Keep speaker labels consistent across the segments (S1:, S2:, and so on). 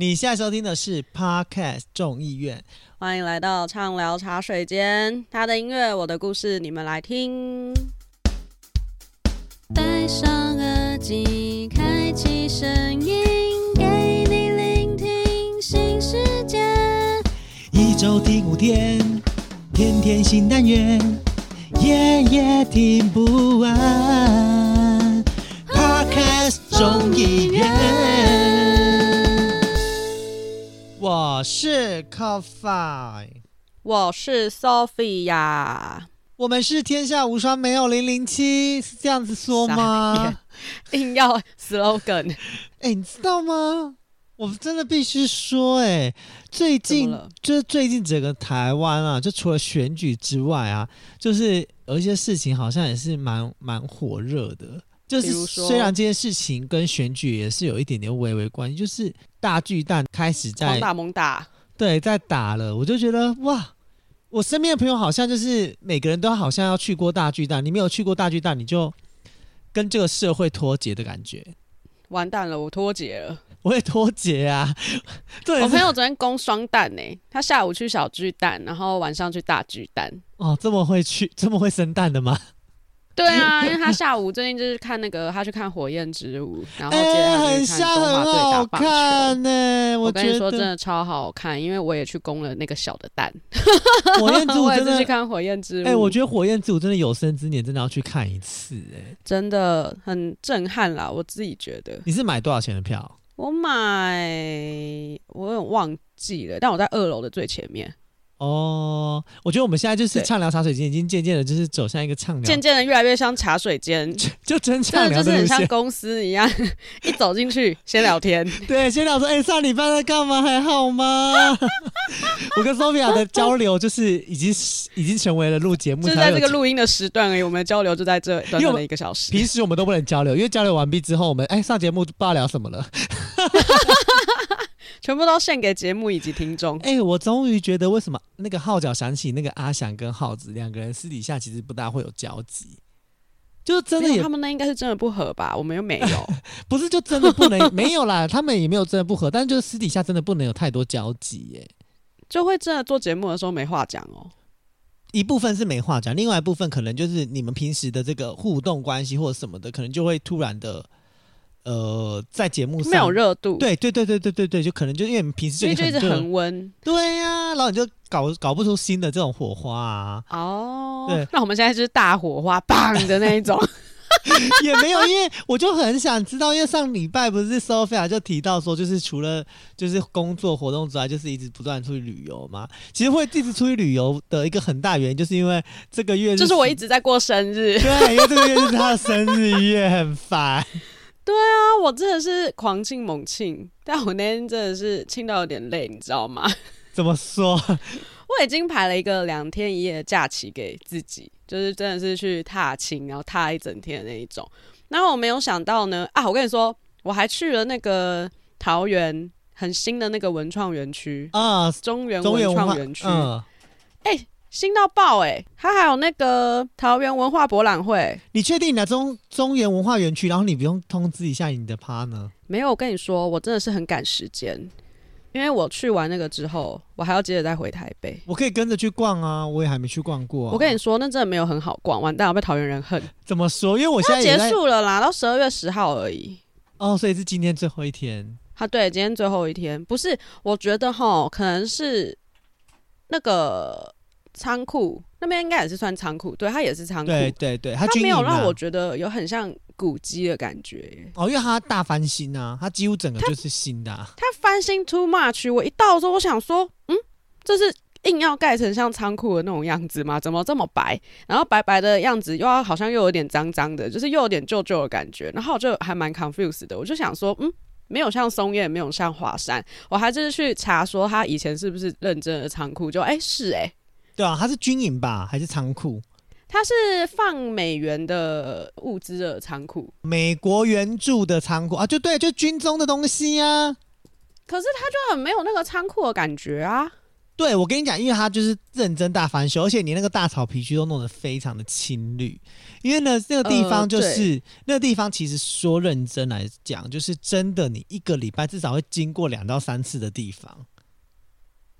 S1: 你现在收听的是 Podcast 众议院，
S2: 欢迎来到畅聊茶水间。他的音乐，我的故事，你们来听。戴上耳机，开启声音，给你聆听新世界。
S1: 一周听五天，天天新单元，夜夜听不完。我是 Coffee，
S2: 我是 Sophia，
S1: 我们是天下无双，没有零零七，是这样子说吗？
S2: 硬要 slogan，
S1: 哎、欸，你知道吗？我真的必须说、欸，哎，最近就是最近整个台湾啊，就除了选举之外啊，就是有一些事情好像也是蛮蛮火热的。就是虽然这件事情跟选举也是有一点点微微关系，就是大巨蛋开始在
S2: 猛打猛打，
S1: 对，在打了，我就觉得哇，我身边的朋友好像就是每个人都好像要去过大巨蛋，你没有去过大巨蛋，你就跟这个社会脱节的感觉。
S2: 完蛋了，我脱节了，
S1: 我也脱节啊。对，
S2: 我朋友昨天攻双蛋呢，他下午去小巨蛋，然后晚上去大巨蛋。
S1: 哦，这么会去，这么会生蛋的吗？
S2: 对啊，因为他下午最近就是看那个，他去看《火焰之舞》，然后接着他就去看中华队打棒球。
S1: 欸、我，
S2: 我跟你说，真的超好看，因为我也去攻了那个小的蛋。
S1: 火焰之舞 真的
S2: 去看《火焰之舞》。
S1: 哎，我觉得《火焰之舞》真的有生之年真的要去看一次，哎，
S2: 真的很震撼啦！我自己觉得。
S1: 你是买多少钱的票？
S2: 我买，我有点忘记了，但我在二楼的最前面。
S1: 哦，我觉得我们现在就是畅聊茶水间，已经渐渐的，就是走向一个畅聊，
S2: 渐渐的越来越像茶水间，
S1: 就真畅聊，
S2: 就是很像公司一样，一走进去先聊天，
S1: 对，先聊说，哎、欸，上礼拜在干嘛？还好吗？我跟 Sophia 的交流就是已经已经成为了录节目，
S2: 就在这个录音的时段而已，我们的交流就在这短短的一个小时。
S1: 平时我们都不能交流，因为交流完毕之后，我们哎、欸、上节目不知道聊什么了。
S2: 全部都献给节目以及听众。
S1: 哎、欸，我终于觉得为什么那个号角响起，那个阿翔跟浩子两个人私底下其实不大会有交集，就真的也
S2: 他们那应该是真的不合吧？我们又没有，
S1: 不是就真的不能 没有啦？他们也没有真的不合，但是就是私底下真的不能有太多交集耶，
S2: 就会真的做节目的时候没话讲哦。
S1: 一部分是没话讲，另外一部分可能就是你们平时的这个互动关系或者什么的，可能就会突然的。呃，在节目上没
S2: 有热度，
S1: 对对对对对对对，就可能就因为你平时就一直
S2: 恒温，
S1: 对呀、啊，然后你就搞搞不出新的这种火花啊。
S2: 哦，
S1: 对，
S2: 那我们现在就是大火花，棒的那一种，
S1: 也没有，因为我就很想知道，因为上礼拜不是 Sophia 就提到说，就是除了就是工作活动之外，就是一直不断出去旅游嘛。其实会一直出去旅游的一个很大原因，就是因为这个月
S2: 就是我一直在过生日，
S1: 对，因为这个月是他的生日月，很烦。
S2: 对啊，我真的是狂庆猛庆，但我那天真的是庆到有点累，你知道吗？
S1: 怎么说？
S2: 我已经排了一个两天一夜的假期给自己，就是真的是去踏青，然后踏一整天的那一种。然后我没有想到呢，啊，我跟你说，我还去了那个桃园很新的那个文创园区啊，中原文创园区，哎。欸新到爆哎、欸！它还有那个桃园文化博览会，
S1: 你确定你来中中原文化园区，然后你不用通知一下你的 partner？
S2: 没有，我跟你说，我真的是很赶时间，因为我去完那个之后，我还要接着再回台北。
S1: 我可以跟着去逛啊，我也还没去逛过、啊。
S2: 我跟你说，那真的没有很好逛，完蛋，我被桃园人恨。
S1: 怎么说？因为我现在
S2: 结束了啦，到十二月十号而已。
S1: 哦，所以是今天最后一天。
S2: 啊，对，今天最后一天，不是？我觉得哈，可能是那个。仓库那边应该也是算仓库，对，它也是仓库。
S1: 对对对，
S2: 它没有让我觉得有很像古迹的感觉。
S1: 哦，因为它大翻新啊，它几乎整个就是新的、啊。
S2: 它翻新 too much，我一到的时候，我想说，嗯，这是硬要盖成像仓库的那种样子吗？怎么这么白？然后白白的样子又要好像又有点脏脏的，就是又有点旧旧的感觉。然后我就还蛮 confused 的，我就想说，嗯，没有像松叶，没有像华山，我还是去查说它以前是不是认真的仓库，就哎、欸、是哎、欸。
S1: 对啊，它是军营吧，还是仓库？
S2: 它是放美元的物资的仓库，
S1: 美国援助的仓库啊，就对，就军中的东西呀、啊。
S2: 可是它就很没有那个仓库的感觉啊。
S1: 对，我跟你讲，因为它就是认真大翻修，而且你那个大草皮区都弄得非常的青绿。因为呢，那个地方就是、呃、那个地方，其实说认真来讲，就是真的，你一个礼拜至少会经过两到三次的地方。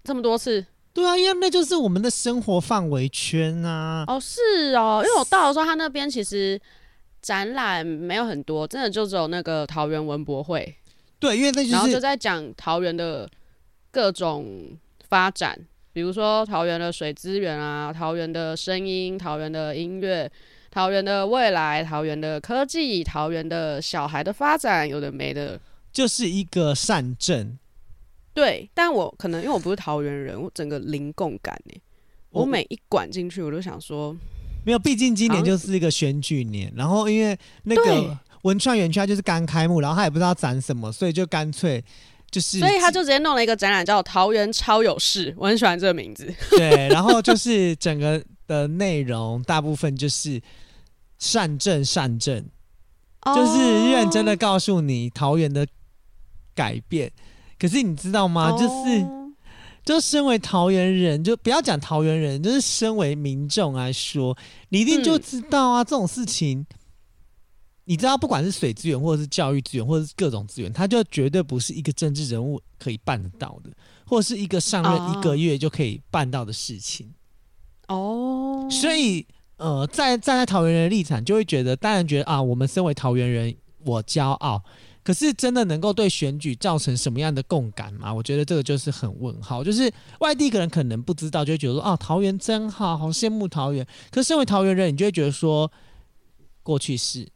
S2: 这么多次？
S1: 对啊，因为那就是我们的生活范围圈啊。
S2: 哦，是哦，因为我到的时候，他那边其实展览没有很多，真的就只有那个桃园文博会。
S1: 对，因为那就是、
S2: 然后就在讲桃园的各种。发展，比如说桃园的水资源啊，桃园的声音，桃园的音乐，桃园的未来，桃园的科技，桃园的小孩的发展，有的没的，
S1: 就是一个善镇。
S2: 对，但我可能因为我不是桃园人，我整个零共感呢。我每一管进去，我都想说，
S1: 没有，毕竟今年就是一个选举年，然后因为那个文创园区它就是刚开幕，然后他也不知道展什么，所以就干脆。就是，
S2: 所以他就直接弄了一个展览，叫“桃园超有事”，我很喜欢这个名字。
S1: 对，然后就是整个的内容大部分就是善政善政，就是认真的告诉你桃园的改变。可是你知道吗？就是，就身为桃园人，就不要讲桃园人，就是身为民众来说，你一定就知道啊，这种事情。你知道，不管是水资源，或者是教育资源，或者是各种资源，它就绝对不是一个政治人物可以办得到的，或者是一个上任一个月就可以办到的事情。哦，所以呃，在站在桃园人的立场，就会觉得，当然觉得啊，我们身为桃园人，我骄傲。可是真的能够对选举造成什么样的共感吗？我觉得这个就是很问号。就是外地的人可能不知道，就会觉得说，啊，桃园真好，好羡慕桃园。可是身为桃园人，你就会觉得说，过去是。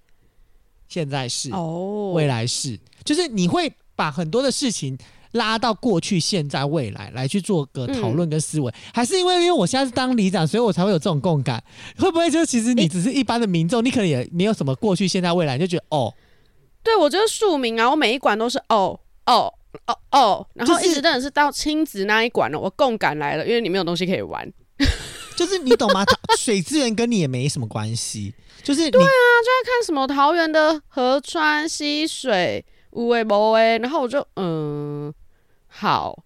S1: 现在是，哦未来是，就是你会把很多的事情拉到过去、现在、未来来去做个讨论跟思维，还是因为因为我现在是当里长，所以我才会有这种共感？会不会就其实你只是一般的民众，你可能也没有什么过去、现在、未来，你就觉得哦，
S2: 对我就是庶民啊，我每一馆都是哦哦哦哦，然后一直真的是到亲子那一馆了，我共感来了，因为你没有东西可以玩。
S1: 就是你懂吗？水资源跟你也没什么关系。就是
S2: 对啊，就在看什么桃园的河川溪水无为无为，然后我就嗯，好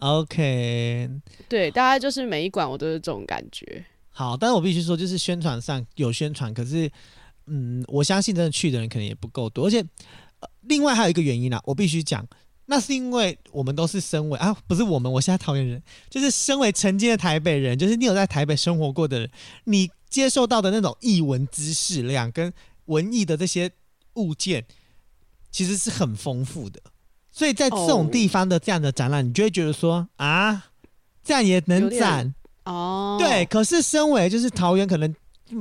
S1: ，OK，
S2: 对，大概就是每一馆我都是这种感觉。
S1: 好，但是我必须说，就是宣传上有宣传，可是嗯，我相信真的去的人可能也不够多，而且、呃、另外还有一个原因啊，我必须讲。那是因为我们都是身为啊，不是我们，我现在桃园人，就是身为曾经的台北人，就是你有在台北生活过的人，你接受到的那种艺文知识量跟文艺的这些物件，其实是很丰富的。所以在这种地方的这样的展览，你就会觉得说啊，这样也能展哦。对，可是身为就是桃园可能。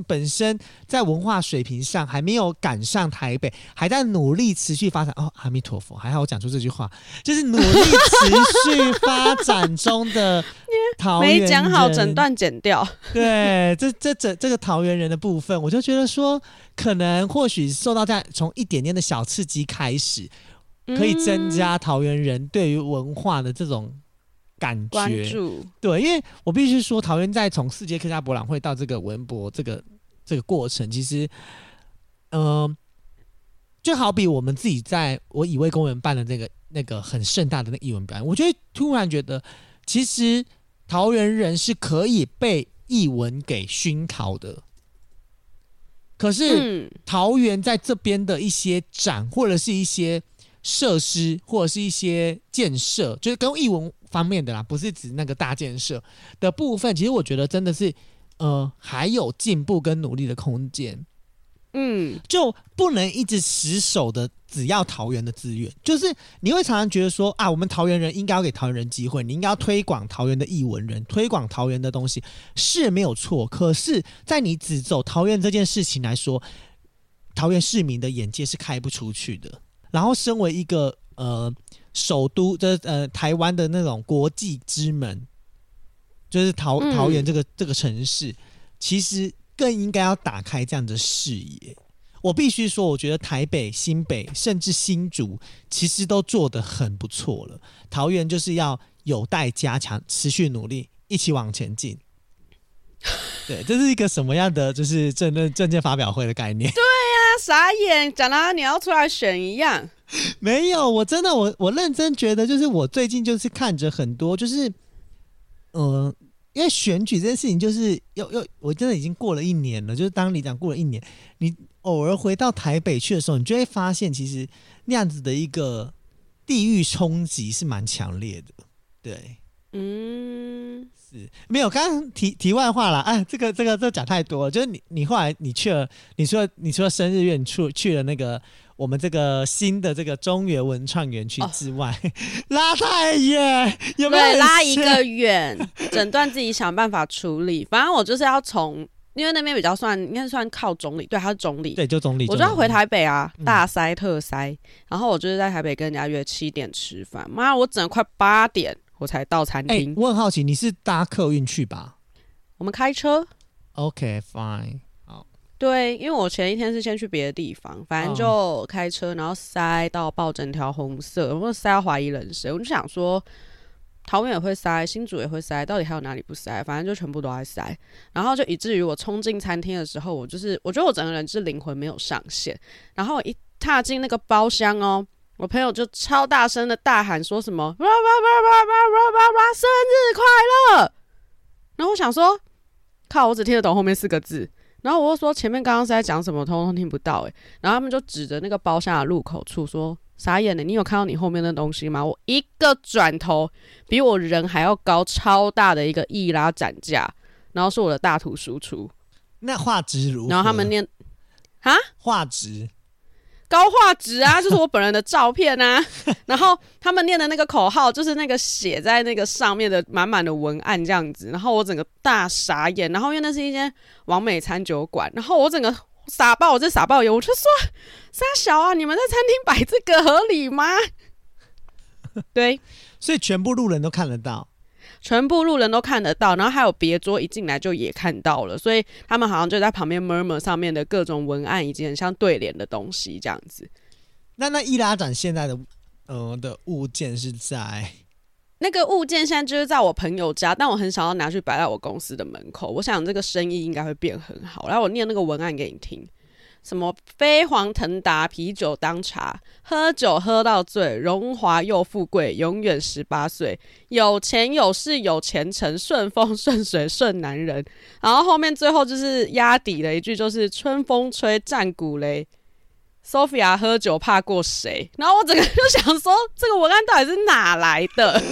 S1: 本身在文化水平上还没有赶上台北，还在努力持续发展。哦，阿弥陀佛，还好我讲出这句话，就是努力持续发展中的桃园。没讲好，整段剪掉。对，这这这这个桃园人的部分，我就觉得说，可能或许受到在从一点点的小刺激开始，可以增加桃园人对于文化的这种。感觉对，因为我必须说，桃园在从世界客家博览会到这个文博这个这个过程，其实，嗯、呃，就好比我们自己在我以为公园办的那个那个很盛大的那艺文表演，我觉得突然觉得，其实桃园人是可以被艺文给熏陶的。可是桃园在这边的一些展或者是一些设施或者是一些建设，就是跟艺文。方面的啦，不是指那个大建设的部分。其实我觉得真的是，呃，还有进步跟努力的空间。嗯，就不能一直死守的只要桃园的资源。就是你会常常觉得说啊，我们桃园人应该要给桃园人机会，你应该要推广桃园的艺文人，推广桃园的东西是没有错。可是，在你只走桃园这件事情来说，桃园市民的眼界是开不出去的。然后，身为一个呃。首都的呃，台湾的那种国际之门，就是桃桃园这个、嗯、这个城市，其实更应该要打开这样的视野。我必须说，我觉得台北、新北甚至新竹，其实都做得很不错了。桃园就是要有待加强，持续努力，一起往前进。对，这是一个什么样的就是证论证件发表会的概念？
S2: 对呀、啊，傻眼，讲到你要出来选一样。
S1: 没有，我真的我我认真觉得，就是我最近就是看着很多，就是呃，因为选举这件事情，就是又又，我真的已经过了一年了，就是当里长过了一年，你偶尔回到台北去的时候，你就会发现，其实那样子的一个地域冲击是蛮强烈的，对，
S2: 嗯。
S1: 是没有，刚刚题题外话了，哎，这个这个这讲太多了，就是你你后来你去了，你说你说生日院去去了那个我们这个新的这个中原文创园区之外，哦、拉太远，有没有
S2: 拉一个远，整段自己想办法处理。反正我就是要从，因为那边比较算应该算靠总理，对，他是总理，
S1: 对，就总理。
S2: 我就要回台北啊，大塞特塞，嗯、然后我就是在台北跟人家约七点吃饭，妈，我整快八点。我才到餐厅。
S1: 欸，我很好奇，你是搭客运去吧？
S2: 我们开车。
S1: OK，fine。好。
S2: 对，因为我前一天是先去别的地方，反正就开车，然后塞到爆整条红色，我塞到怀疑人生。我就想说，桃园也会塞，新竹也会塞，到底还有哪里不塞？反正就全部都在塞。然后就以至于我冲进餐厅的时候，我就是我觉得我整个人就是灵魂没有上线。然后我一踏进那个包厢哦。我朋友就超大声的大喊说什么“生日快乐”，然后我想说，靠，我只听得懂后面四个字，然后我就说前面刚刚是在讲什么，通通听不到诶，然后他们就指着那个包厢的入口处说：“傻眼了，你有看到你后面的东西吗？”我一个转头，比我人还要高，超大的一个易拉展架，然后是我的大图输出，
S1: 那画质如何？
S2: 然后他们念啊，
S1: 画质。
S2: 高画质啊，就是我本人的照片啊。然后他们念的那个口号，就是那个写在那个上面的满满的文案这样子。然后我整个大傻眼。然后因为那是一间网美餐酒馆，然后我整个傻爆，我这傻爆眼，我就说：三小啊，你们在餐厅摆这个合理吗？对，
S1: 所以全部路人都看得到。
S2: 全部路人都看得到，然后还有别桌一进来就也看到了，所以他们好像就在旁边 murmur 上面的各种文案，以及很像对联的东西这样子。
S1: 那那易拉展现在的呃的物件是在
S2: 那个物件现在就是在我朋友家，但我很想要拿去摆在我公司的门口，我想这个生意应该会变很好。然后我念那个文案给你听。什么飞黄腾达，啤酒当茶，喝酒喝到醉，荣华又富贵，永远十八岁，有钱有势有前程，顺风顺水顺男人。然后后面最后就是压底的一句，就是春风吹战鼓擂。Sophia 喝酒怕过谁？然后我整个就想说，这个文案到底是哪来的？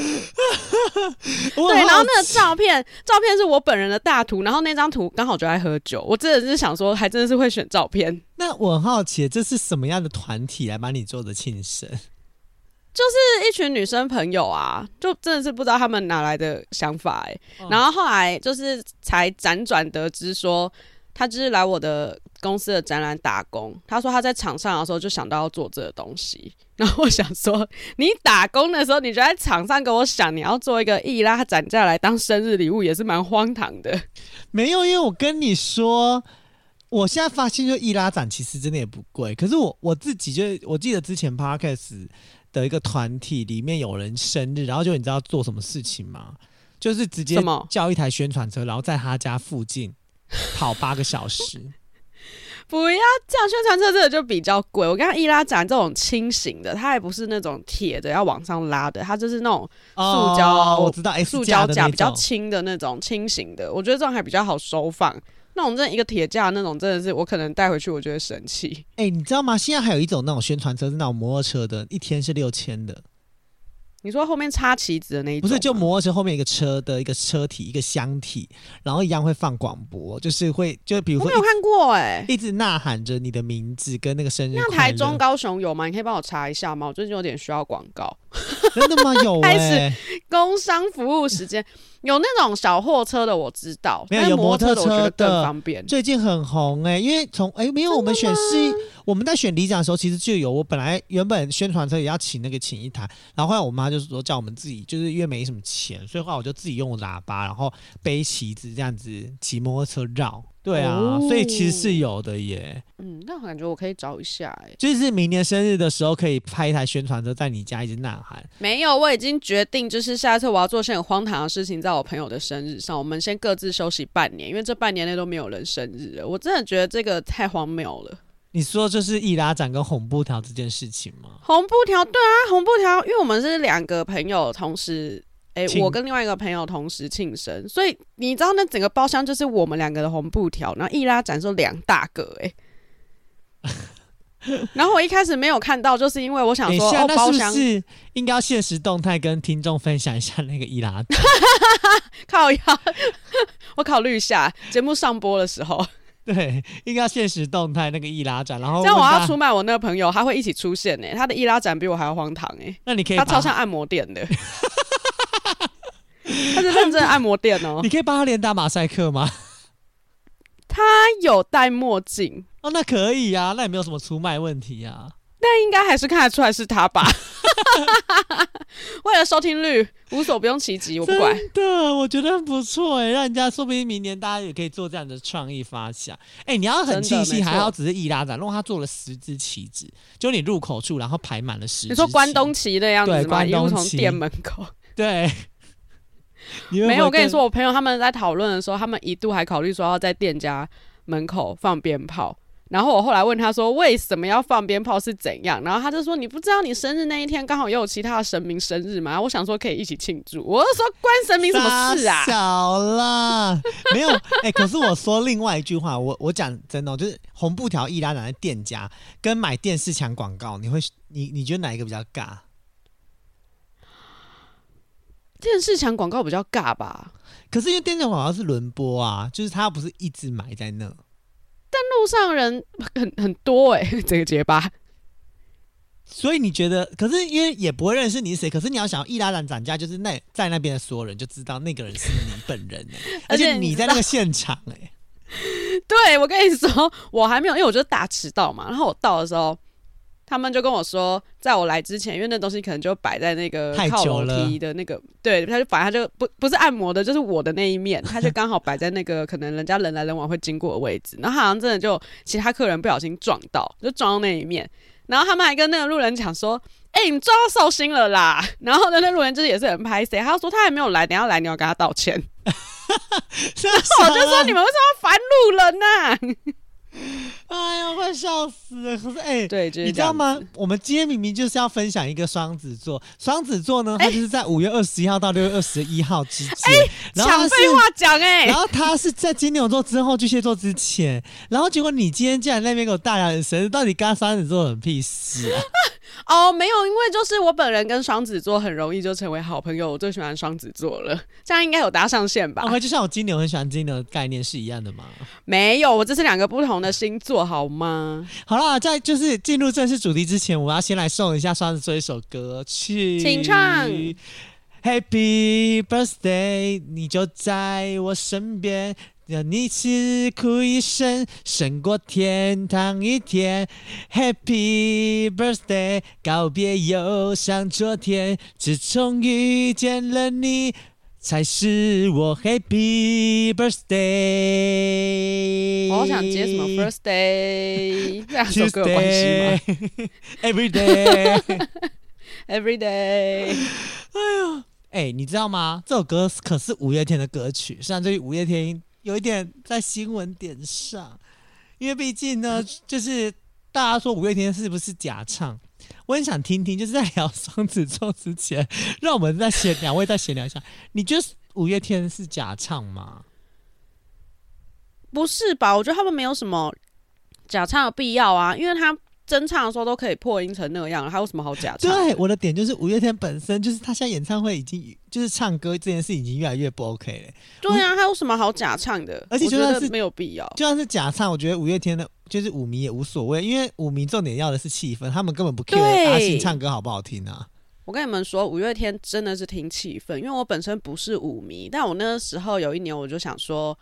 S2: 对，然后那个照片，照片是我本人的大图，然后那张图刚好就在喝酒。我真的是想说，还真的是会选照片。
S1: 那我很好奇，这是什么样的团体来帮你做的庆生？
S2: 就是一群女生朋友啊，就真的是不知道他们哪来的想法哎、欸。然后后来就是才辗转得知说。他就是来我的公司的展览打工。他说他在场上的时候就想到要做这个东西。然后我想说，你打工的时候你就在场上跟我想你要做一个易拉展架来当生日礼物，也是蛮荒唐的。
S1: 没有，因为我跟你说，我现在发现就易拉展其实真的也不贵。可是我我自己就我记得之前 Podcast 的一个团体里面有人生日，然后就你知道做什么事情吗？就是直接叫一台宣传车，然后在他家附近。跑八个小时，
S2: 不要这样！宣传车这个就比较贵。我刚刚一拉展这种轻型的，它还不是那种铁的要往上拉的，它就是那种塑胶、
S1: 哦，我知道，
S2: 塑胶架比较轻的那种轻型的。我觉得这种还比较好收放。那种真的一个铁架那种，真的是我可能带回去，我觉得神奇。
S1: 哎、欸，你知道吗？现在还有一种那种宣传车是那种摩托车的，一天是六千的。
S2: 你说后面插旗子的那一种？
S1: 不是，就摩托车后面一个车的一个车体，一个箱体，然后一样会放广播，就是会就比如说
S2: 我没有看过哎、欸，
S1: 一直呐喊着你的名字跟那个生日。
S2: 那台中、高雄有吗？你可以帮我查一下吗？我最近有点需要广告。
S1: 真的吗？有、欸，
S2: 开始工商服务时间。有那种小货车的，我知道。
S1: 没有，有摩托车的，
S2: 我觉得更方便。
S1: 最近很红哎、欸，因为从哎、欸，没有我们选市，我们在选里长的时候，其实就有。我本来原本宣传车也要请那个请一台，然后后来我妈就是说叫我们自己，就是因为没什么钱，所以后来我就自己用喇叭，然后背旗子这样子骑摩托车绕。对啊，哦、所以其实是有的耶。
S2: 嗯，那我感觉我可以找一下哎，
S1: 就是明年生日的时候可以拍一台宣传车在你家一直呐喊。
S2: 没有，我已经决定，就是下一次我要做些很荒唐的事情，在我朋友的生日上，我们先各自休息半年，因为这半年内都没有人生日了。我真的觉得这个太荒谬了。
S1: 你说就是易拉展跟红布条这件事情吗？
S2: 红布条，对啊，红布条，因为我们是两个朋友同时。哎、欸，我跟另外一个朋友同时庆生，所以你知道那整个包厢就是我们两个的红布条，然后易拉展是两大个，哎。然后我一开始没有看到，就是因为我想说，哦，包厢
S1: 是应该要现实动态跟听众分享一下那个易拉展。
S2: 靠呀，我考虑一下节目上播的时候。
S1: 对，应该要限时动态那个易拉展，然后
S2: 这样我要出卖我那个朋友，他会一起出现呢。他的易拉展比我还要荒唐哎。
S1: 那你可以，
S2: 他超像按摩店的，他是认真按摩店哦。
S1: 你可以帮他连打马赛克吗？
S2: 他有戴墨镜
S1: 哦，那可以呀、啊，那也没有什么出卖问题呀、啊。
S2: 那应该还是看得出来是他吧？为了收听率，无所不用其极，我不管。
S1: 真的，我觉得很不错哎，让人家说不定明年大家也可以做这样的创意发想。哎、欸，你要很庆幸，还要只是易拉展，如果他做了十支旗子，就你入口处，然后排满了十支。
S2: 你说关东旗的样子吗？一路从店门口。
S1: 对。
S2: 没有，我跟你说，我朋友他们在讨论的时候，他们一度还考虑说要在店家门口放鞭炮。然后我后来问他说，为什么要放鞭炮是怎样？然后他就说，你不知道你生日那一天刚好也有其他的神明生日吗？我想说可以一起庆祝。我就说关神明什么事啊？
S1: 小了，没有。哎、欸，可是我说另外一句话，我我讲真的，就是红布条易拉展的店家跟买电视墙广告，你会你你觉得哪一个比较尬？
S2: 电视墙广告比较尬吧，
S1: 可是因为电视广告是轮播啊，就是它不是一直埋在那，
S2: 但路上人很很多哎、欸，这个结巴，
S1: 所以你觉得？可是因为也不会认识你是谁，可是你要想要易拉展展架，就是那在那边的所有人就知道那个人是你本人 而且你在那个现场哎、欸，
S2: 对我跟你说，我还没有，因为我就大迟到嘛，然后我到的时候。他们就跟我说，在我来之前，因为那东西可能就摆在那个靠楼梯的那个，对，他就反正他就不不是按摩的，就是我的那一面，他就刚好摆在那个可能人家人来人往会经过的位置，然后好像真的就其他客人不小心撞到，就撞到那一面，然后他们还跟那个路人讲说：“哎、欸，你撞到寿星了啦！” 然后呢，那路人就是也是很拍谁，他就说他还没有来，等下来你要跟他道歉。然后我就说你们为什么要烦路人呢、啊？
S1: 哎呀，快笑死了！可是，哎、欸，
S2: 对，就是、
S1: 你知道吗？我们今天明明就是要分享一个双子座，双子座呢，它就是在五月二十一号到六月二十一号之间。哎、欸，抢
S2: 废话讲哎、欸，
S1: 然后他是在金牛座之后，巨蟹座之前，然后结果你今天竟然那边给我大聊神，到底跟双子座很屁事啊？
S2: 哦，没有，因为就是我本人跟双子座很容易就成为好朋友，我最喜欢双子座了，这样应该有搭上线吧？
S1: 哦，就像我金牛很喜欢金牛的概念是一样的吗？
S2: 没有，我这是两个不同的星座，好吗？
S1: 好啦，在就是进入正式主题之前，我要先来送一下双子座一首歌曲，
S2: 请唱。
S1: Happy Birthday，你就在我身边。让你吃苦一生，胜过天堂一天。Happy birthday，告别忧伤昨天。自从遇见了你，才是我 Happy birthday。
S2: 我好想接什么 birthday，这两首歌有关系吗
S1: ？Every day，Every
S2: day。
S1: 哎呦，哎、欸，你知道吗？这首歌可是五月天的歌曲，虽然这五月天。有一点在新闻点上，因为毕竟呢，就是大家说五月天是不是假唱，我很想听听。就是在聊双子座之前，让我们再闲两位再闲聊一下。你觉得五月天是假唱吗？
S2: 不是吧？我觉得他们没有什么假唱的必要啊，因为他。真唱的时候都可以破音成那样了，还有什么好假唱？
S1: 对，我的点就是五月天本身就是他现在演唱会已经就是唱歌这件事已经越来越不 OK 了。
S2: 对啊，还有什么好假唱的？
S1: 而且就算是
S2: 没有必要，
S1: 就算是假唱，我觉得五月天的就是舞迷也无所谓，因为舞迷重点要的是气氛，他们根本不 care 阿信唱歌好不好听啊。
S2: 我跟你们说，五月天真的是听气氛，因为我本身不是舞迷，但我那个时候有一年我就想说。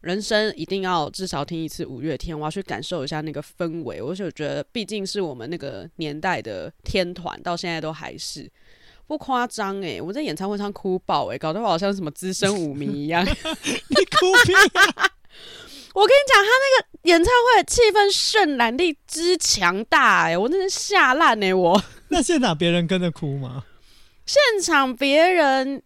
S2: 人生一定要至少听一次五月天，我要去感受一下那个氛围。我就觉得，毕竟是我们那个年代的天团，到现在都还是不夸张诶，我在演唱会上哭爆诶，搞得我好像什么资深舞迷一样。
S1: 你哭屁啊！
S2: 我跟你讲，他那个演唱会的气氛渲染力之强大诶，我真是吓烂诶，我。
S1: 那现场别人跟着哭吗？
S2: 现场别人。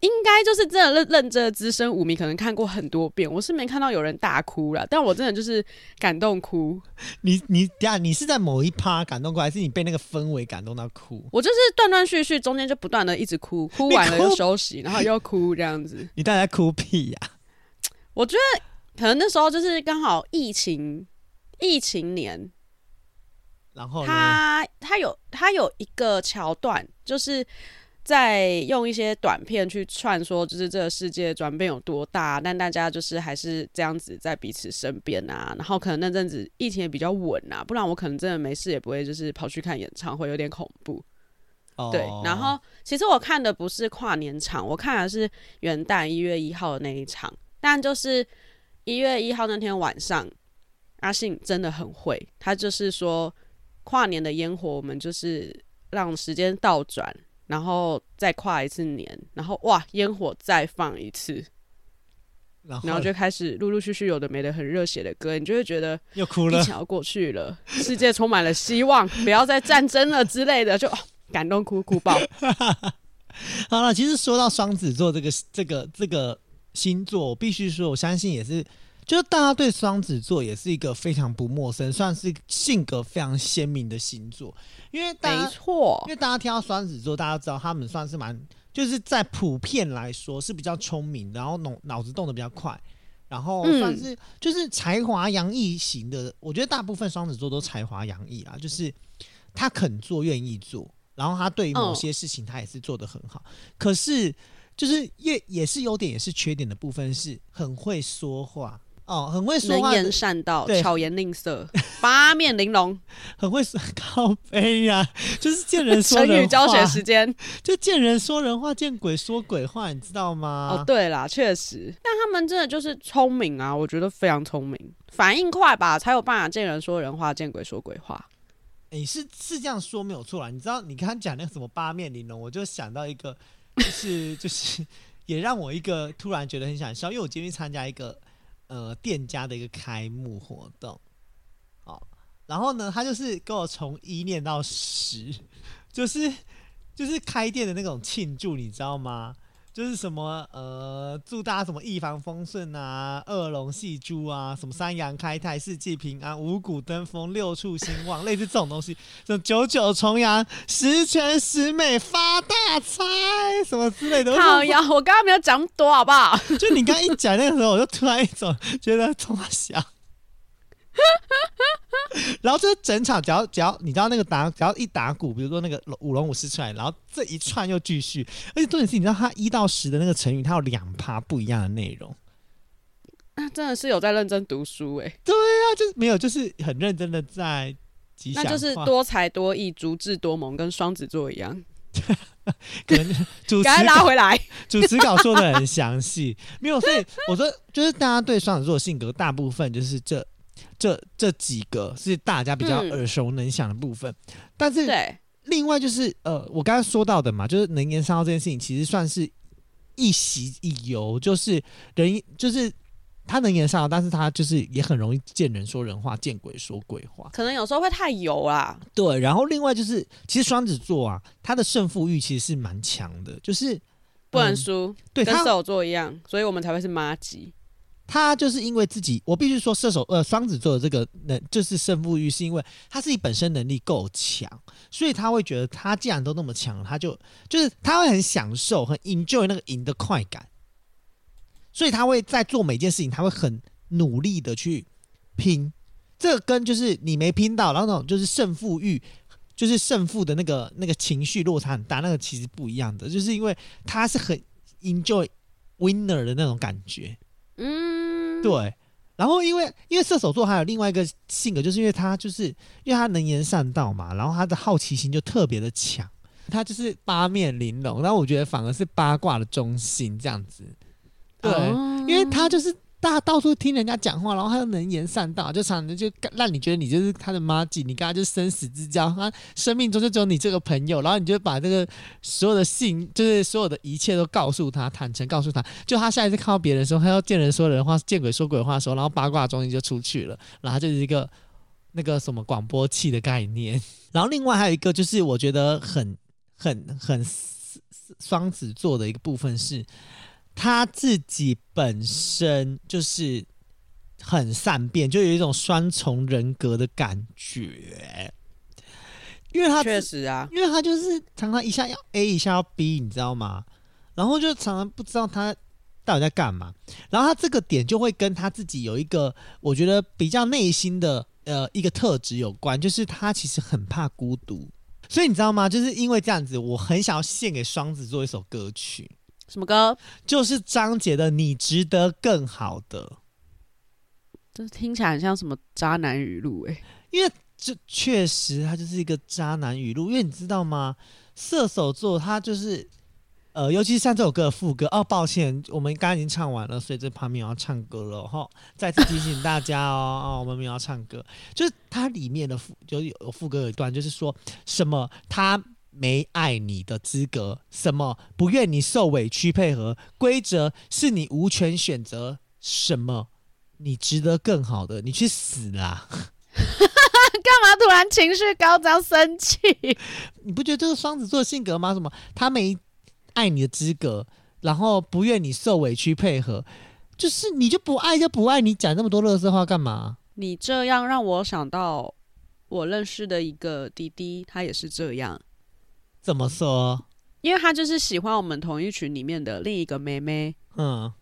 S2: 应该就是真的认认真的资深舞迷，可能看过很多遍。我是没看到有人大哭了，但我真的就是感动哭。
S1: 你你等下，你是在某一趴感动哭，还是你被那个氛围感动到哭？
S2: 我就是断断续续，中间就不断的一直哭，哭完了又休息，然后又哭这样子。
S1: 你到底在哭屁呀、啊？
S2: 我觉得可能那时候就是刚好疫情疫情年，
S1: 然后
S2: 他他有他有一个桥段就是。在用一些短片去串说，就是这个世界转变有多大，但大家就是还是这样子在彼此身边啊。然后可能那阵子疫情也比较稳啊，不然我可能真的没事也不会就是跑去看演唱会，有点恐怖。Oh. 对，然后其实我看的不是跨年场，我看的是元旦一月一号的那一场。但就是一月一号那天晚上，阿信真的很会，他就是说跨年的烟火，我们就是让时间倒转。然后再跨一次年，然后哇，烟火再放一次，然后，然后就开始陆陆续续有的没的很热血的歌，你就会觉得
S1: 又哭了，
S2: 疫情要过去了，世界充满了希望，不要再战争了之类的，就、哦、感动哭哭爆。
S1: 好了，其实说到双子座这个这个这个星座，我必须说，我相信也是。就是大家对双子座也是一个非常不陌生，算是性格非常鲜明的星座。因为大家
S2: 没错，
S1: 因为大家听到双子座，大家知道他们算是蛮，就是在普遍来说是比较聪明，然后脑脑子动得比较快，然后算是就是才华洋溢型的。我觉得大部分双子座都才华洋溢啊，就是他肯做愿意做，然后他对于某些事情他也是做得很好。可是就是也也是优点也是缺点的部分，是很会说话。哦，很会说话，
S2: 能言善道，巧言令色，八面玲珑，很会
S1: 说靠背呀、啊，就是见人说人话。
S2: 成语教学时间，
S1: 就见人说人话，见鬼说鬼话，你知道吗？
S2: 哦，对啦，确实，但他们真的就是聪明啊，我觉得非常聪明，反应快吧，才有办法见人说人话，见鬼说鬼话。
S1: 你、欸、是是这样说没有错啦，你知道，你刚刚讲那个什么八面玲珑，我就想到一个，就是 就是也让我一个突然觉得很想笑，因为我今天参加一个。呃，店家的一个开幕活动，哦，然后呢，他就是给我从一念到十，就是就是开店的那种庆祝，你知道吗？就是什么呃，祝大家什么一帆风顺啊，二龙戏珠啊，什么三阳开泰，四季平安，五谷登峰，六畜兴旺，类似这种东西，什么九九重阳，十全十美，发大财，什么之类的。
S2: 好呀，我刚刚没有讲多，好不好？
S1: 就你刚刚一讲那个时候，我就突然一种觉得 这么想。然后就是整场，只要只要你知道那个打，只要一打鼓，比如说那个舞龙舞狮出来，然后这一串又继续。而且重点是，你知道他一到十的那个成语，它有两趴不一样的内容。
S2: 那真的是有在认真读书哎、欸。
S1: 对啊，就是没有，就是很认真的在吉祥。
S2: 那就是多才多艺、足智多谋，跟双子座一样。
S1: 可能主持
S2: 拉回来，
S1: 主持稿说的很详细，没有。所以我说，就是大家对双子座的性格，大部分就是这。这这几个是大家比较耳熟能详的部分，嗯、但是另外就是呃，我刚刚说到的嘛，就是能言善道这件事情，其实算是一喜一忧，就是人就是他能言善道，但是他就是也很容易见人说人话，见鬼说鬼话，
S2: 可能有时候会太油啦。
S1: 对，然后另外就是，其实双子座啊，他的胜负欲其实是蛮强的，就是
S2: 不能输，嗯、
S1: 对，
S2: 跟射手座一样，所以我们才会是妈吉。
S1: 他就是因为自己，我必须说射手呃双子座的这个能就是胜负欲，是因为他自己本身能力够强，所以他会觉得他既然都那么强，他就就是他会很享受很 enjoy 那个赢的快感，所以他会在做每件事情，他会很努力的去拼。这跟就是你没拼到，然后那种就是胜负欲，就是胜负的那个那个情绪落差很大，那个其实不一样的，就是因为他是很 enjoy winner 的那种感觉。嗯，对，然后因为因为射手座还有另外一个性格，就是因为他就是因为他能言善道嘛，然后他的好奇心就特别的强，他就是八面玲珑，然后我觉得反而是八卦的中心这样子，对，哦、因为他就是。大到处听人家讲话，然后他又能言善道，就常常就让你觉得你就是他的妈吉，你跟他就是生死之交，他生命中就只有你这个朋友，然后你就把这个所有的信，就是所有的一切都告诉他，坦诚告诉他，就他下一次看到别人的时候，他要见人说人话，见鬼说鬼话的时候，然后八卦中心就出去了，然后就是一个那个什么广播器的概念。然后另外还有一个就是我觉得很很很双子座的一个部分是，他自己本身就是很善变，就有一种双重人格的感觉。因为他
S2: 确实啊，
S1: 因为他就是常常一下要 A 一下要 B，你知道吗？然后就常常不知道他到底在干嘛。然后他这个点就会跟他自己有一个我觉得比较内心的呃一个特质有关，就是他其实很怕孤独。所以你知道吗？就是因为这样子，我很想要献给双子座一首歌曲。
S2: 什么歌？
S1: 就是张杰的《你值得更好的》。
S2: 这听起来很像什么渣男语录哎，
S1: 因为。这确实，他就是一个渣男语录。因为你知道吗？射手座他就是，呃，尤其是像这首歌的副歌。哦，抱歉，我们刚刚已经唱完了，所以这旁边要唱歌了哈。再次提醒大家哦，哦，我们没有要唱歌。就是它里面的副，就有副歌有一段，就是说什么他没爱你的资格，什么不愿你受委屈配合，规则是你无权选择，什么你值得更好的，你去死啦！
S2: 干嘛突然情绪高涨生气？
S1: 你不觉得这是双子座性格吗？什么他没爱你的资格，然后不愿你受委屈配合，就是你就不爱就不爱，你讲那么多乐色话干嘛？
S2: 你这样让我想到我认识的一个弟弟，他也是这样。
S1: 怎么说？
S2: 因为他就是喜欢我们同一群里面的另一个妹妹。
S1: 嗯。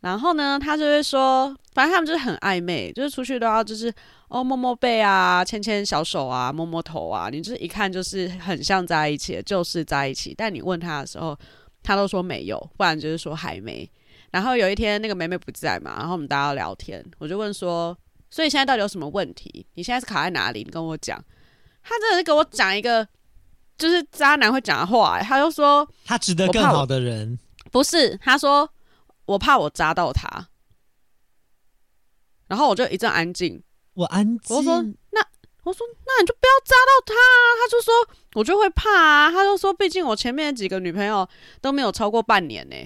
S2: 然后呢，他就会说，反正他们就是很暧昧，就是出去都要就是哦摸摸背啊，牵牵小手啊，摸摸头啊，你就是一看就是很像在一起，就是在一起。但你问他的时候，他都说没有，不然就是说还没。然后有一天那个妹妹不在嘛，然后我们大家聊天，我就问说，所以现在到底有什么问题？你现在是卡在哪里？你跟我讲。他真的是给我讲一个就是渣男会讲的话，他就说
S1: 他值得更好的人，
S2: 不是？他说。我怕我扎到他，然后我就一阵安静。
S1: 我安静。
S2: 我说那我说那你就不要扎到他啊。他就说我就会怕啊。他就说毕竟我前面几个女朋友都没有超过半年呢。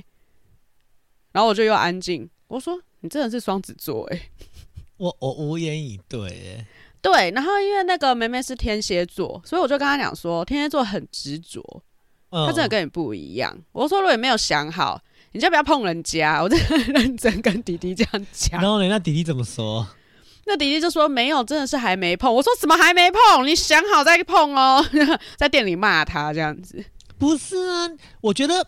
S2: 然后我就又安静。我说你真的是双子座诶。
S1: 我我无言以对诶。
S2: 对，然后因为那个妹妹是天蝎座，所以我就跟他讲说天蝎座很执着，他真的跟你不一样。我说如果你没有想好。你就不要碰人家，我真的很认真跟弟弟这样讲。
S1: 然后呢，那弟弟怎么说？
S2: 那弟弟就说没有，真的是还没碰。我说怎么还没碰？你想好再碰哦。在店里骂他这样子。
S1: 不是啊，我觉得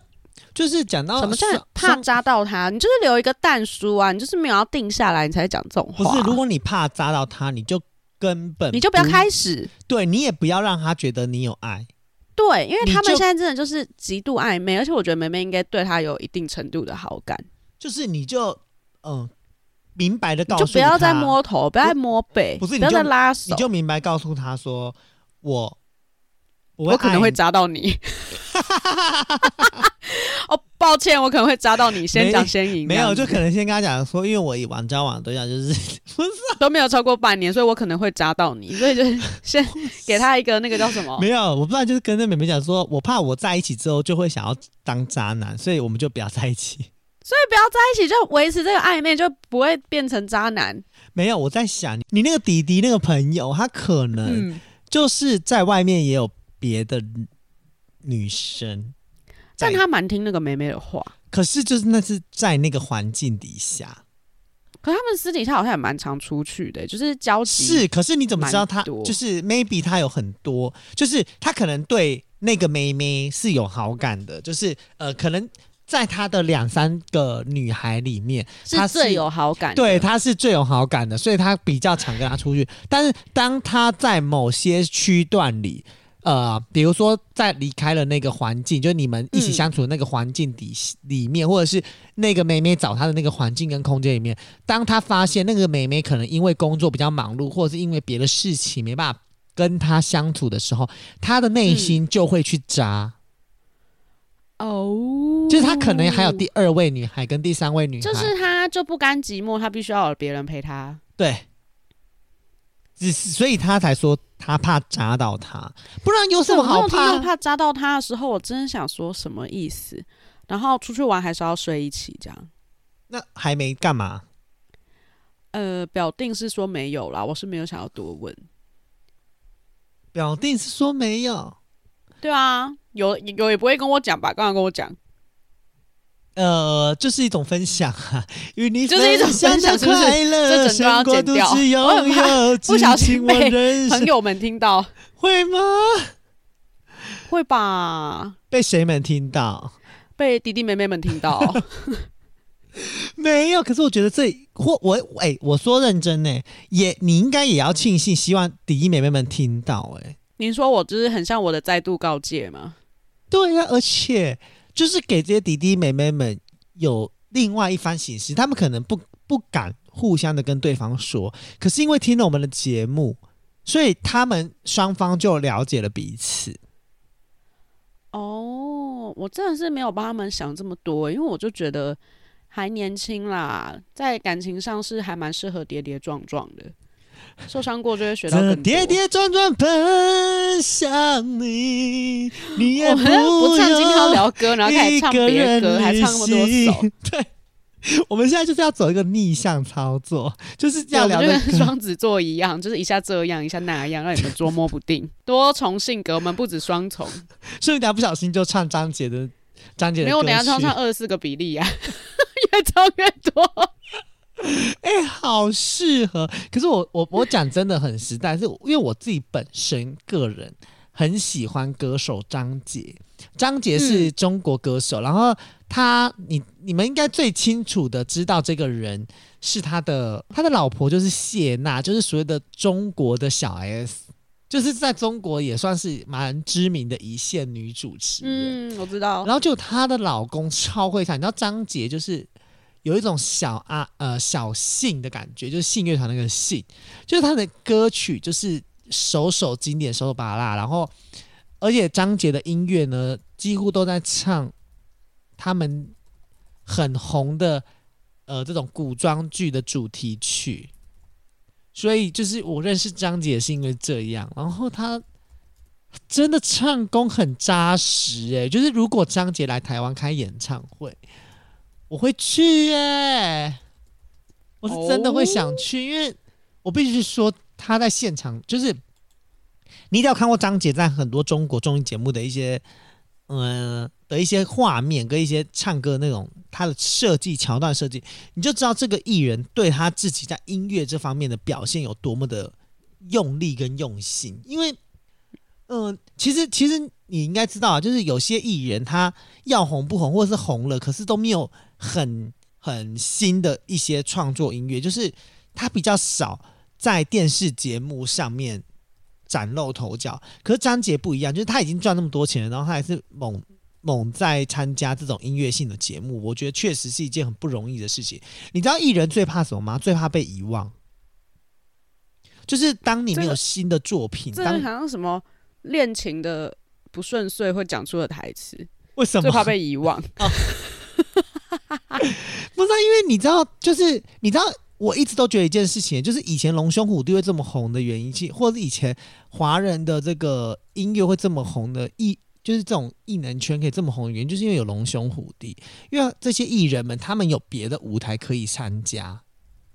S1: 就是讲到
S2: 什么叫怕扎到他，你就是留一个蛋书啊，你就是没有要定下来，你才讲这种话。
S1: 不是，如果你怕扎到他，你就根本
S2: 你就不要开始。
S1: 对，你也不要让他觉得你有爱。
S2: 对，因为他们现在真的就是极度暧昧，而且我觉得梅梅应该对他有一定程度的好感。
S1: 就是你就嗯、呃，明白的告诉他，
S2: 就不要再摸头，不要再摸背，
S1: 不是，
S2: 不要再拉手，
S1: 你就明白告诉他说，我我，
S2: 我可能会扎到你。哦，抱歉，我可能会扎到你。先讲先赢，
S1: 没有，就可能先跟他讲说，因为我以往交往的对象就是不是、啊、
S2: 都没有超过半年，所以我可能会扎到你，所以就 先给他一个那个叫什么？
S1: 没有，我不知道，就是跟那妹妹讲说，我怕我在一起之后就会想要当渣男，所以我们就不要在一起。
S2: 所以不要在一起，就维持这个暧昧，就不会变成渣男。
S1: 没有，我在想你那个弟弟那个朋友，他可能就是在外面也有别的女生。
S2: 但他蛮听那个妹妹的话，
S1: 可是就是那是在那个环境底下，
S2: 可他们私底下好像也蛮常出去的，就是交集
S1: 是。可是你怎么知道他就是 maybe 他有很多，就是他可能对那个妹妹是有好感的，就是呃，可能在他的两三个女孩里面，他
S2: 是最有好感的，
S1: 对，他是最有好感的，所以他比较常跟他出去。但是当他在某些区段里。呃，比如说在离开了那个环境，就你们一起相处的那个环境底里面，嗯、或者是那个妹妹找她的那个环境跟空间里面，当他发现那个妹妹可能因为工作比较忙碌，或者是因为别的事情没办法跟她相处的时候，他的内心就会去扎。
S2: 哦、嗯，
S1: 就是他可能还有第二位女孩跟第三位女孩，
S2: 就是他就不甘寂寞，他必须要有别人陪他。
S1: 对。只是所以他才说他怕扎到他，不然有什么好怕？
S2: 怕扎到他的时候，我真的想说什么意思？然后出去玩还是要睡一起这样？
S1: 那还没干嘛？
S2: 呃，表定是说没有啦，我是没有想要多问。
S1: 表定是说没有，
S2: 对啊，有有也不会跟我讲吧？刚刚跟我讲。
S1: 呃，就是一种分享啊，与你
S2: 就是一种分享，是不是？这整段要剪掉，我很怕不小心被朋友们听到，
S1: 会吗？
S2: 会吧？
S1: 被谁们听到？
S2: 被弟弟妹妹们听到？
S1: 没有，可是我觉得这或我哎、欸，我说认真呢，也你应该也要庆幸，希望弟弟妹妹们听到哎。
S2: 您说我就是很像我的再度告诫吗？
S1: 对呀、啊，而且。就是给这些弟弟妹妹们有另外一番形式，他们可能不不敢互相的跟对方说，可是因为听了我们的节目，所以他们双方就了解了彼此。
S2: 哦，我真的是没有帮他们想这么多，因为我就觉得还年轻啦，在感情上是还蛮适合跌跌撞撞的。受伤过就会学到更多。跌跌撞撞奔向你，你也不，不 唱，今天要聊歌，然后开始唱别歌，还唱那么多首。
S1: 对，我们现在就是要走一个逆向操作，就是这样聊，的跟
S2: 双子座一样，就是一下这样，一下那样，让你们捉摸不定。多重性格，我们不止双重。
S1: 所以等下不小心就唱张杰的张杰的歌，没有，
S2: 等下唱唱二十四个比例啊，越唱越多。
S1: 哎、欸，好适合。可是我我我讲真的很实在，是因为我自己本身个人很喜欢歌手张杰。张杰是中国歌手，嗯、然后他你你们应该最清楚的知道这个人是他的他的老婆就是谢娜，就是所谓的中国的小 S，就是在中国也算是蛮知名的一线女主持人。
S2: 嗯，我知道。
S1: 然后就她的老公超会唱，你知道张杰就是。有一种小啊呃小信的感觉，就是信乐团那个信，就是他的歌曲就是首首经典，首首芭乐，然后而且张杰的音乐呢，几乎都在唱他们很红的呃这种古装剧的主题曲，所以就是我认识张杰是因为这样，然后他真的唱功很扎实诶、就是如果张杰来台湾开演唱会。我会去耶、欸，我是真的会想去，哦、因为我必须说他在现场，就是你一定要看过张杰在很多中国综艺节目的一些，嗯、呃、的一些画面跟一些唱歌那种他的设计桥段设计，你就知道这个艺人对他自己在音乐这方面的表现有多么的用力跟用心，因为。嗯，其实其实你应该知道啊，就是有些艺人他要红不红，或者是红了，可是都没有很很新的一些创作音乐，就是他比较少在电视节目上面崭露头角。可是张杰不一样，就是他已经赚那么多钱了，然后他还是猛猛在参加这种音乐性的节目，我觉得确实是一件很不容易的事情。你知道艺人最怕什么吗？最怕被遗忘，就是当你没有新的作品，
S2: 这个、当好像什么。恋情的不顺遂会讲出的台词，
S1: 为什么？
S2: 最怕被遗忘。
S1: 哦、不是、啊，因为你知道，就是你知道，我一直都觉得一件事情，就是以前龙兄虎弟会这么红的原因，其或者是以前华人的这个音乐会这么红的艺，就是这种艺能圈可以这么红的原因，就是因为有龙兄虎弟，因为这些艺人们他们有别的舞台可以参加。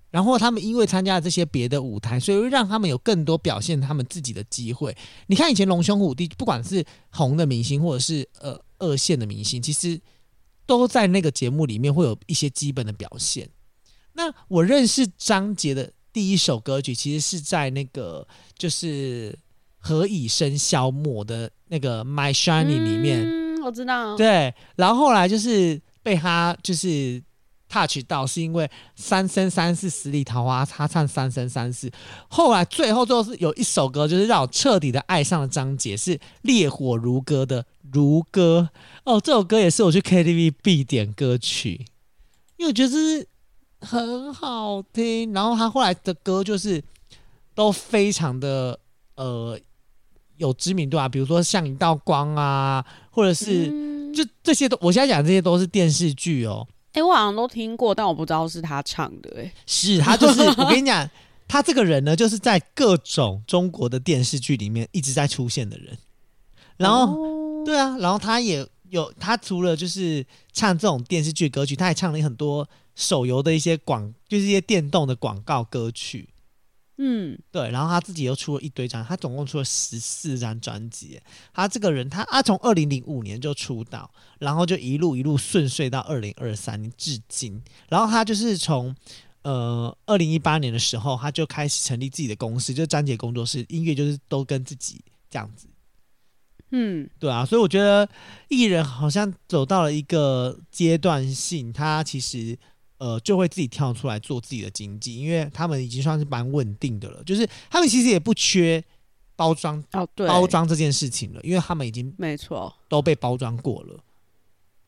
S1: 然后他们因为参加了这些别的舞台，所以会让他们有更多表现他们自己的机会。你看以前龙兄虎弟，不管是红的明星或者是呃二线的明星，其实都在那个节目里面会有一些基本的表现。那我认识张杰的第一首歌曲，其实是在那个就是《何以笙箫默》的那个《My Shining》里面。
S2: 嗯，我知道。
S1: 对，然后后来就是被他就是。touch 到是因为三生三世十里桃花，他唱三生三世。后来最后最后是有一首歌，就是让我彻底的爱上了张杰，是烈火如歌的如歌哦。这首歌也是我去 KTV 必点歌曲，因为我觉得是很好听。然后他后来的歌就是都非常的呃有知名度啊，比如说像一道光啊，或者是、嗯、就这些都，我现在讲这些都是电视剧哦。
S2: 哎、欸，我好像都听过，但我不知道是他唱的、欸。哎，
S1: 是他就是 我跟你讲，他这个人呢，就是在各种中国的电视剧里面一直在出现的人。然后，哦、对啊，然后他也有，他除了就是唱这种电视剧歌曲，他还唱了很多手游的一些广，就是一些电动的广告歌曲。
S2: 嗯，
S1: 对，然后他自己又出了一堆张，他总共出了十四张专辑。他这个人，他他从二零零五年就出道，然后就一路一路顺遂到二零二三年至今。然后他就是从呃二零一八年的时候，他就开始成立自己的公司，就是张杰工作室，音乐就是都跟自己这样子。
S2: 嗯，
S1: 对啊，所以我觉得艺人好像走到了一个阶段性，他其实。呃，就会自己跳出来做自己的经济，因为他们已经算是蛮稳定的了。就是他们其实也不缺包装
S2: 哦，对，
S1: 包装这件事情了，因为他们已经
S2: 没错
S1: 都被包装过了。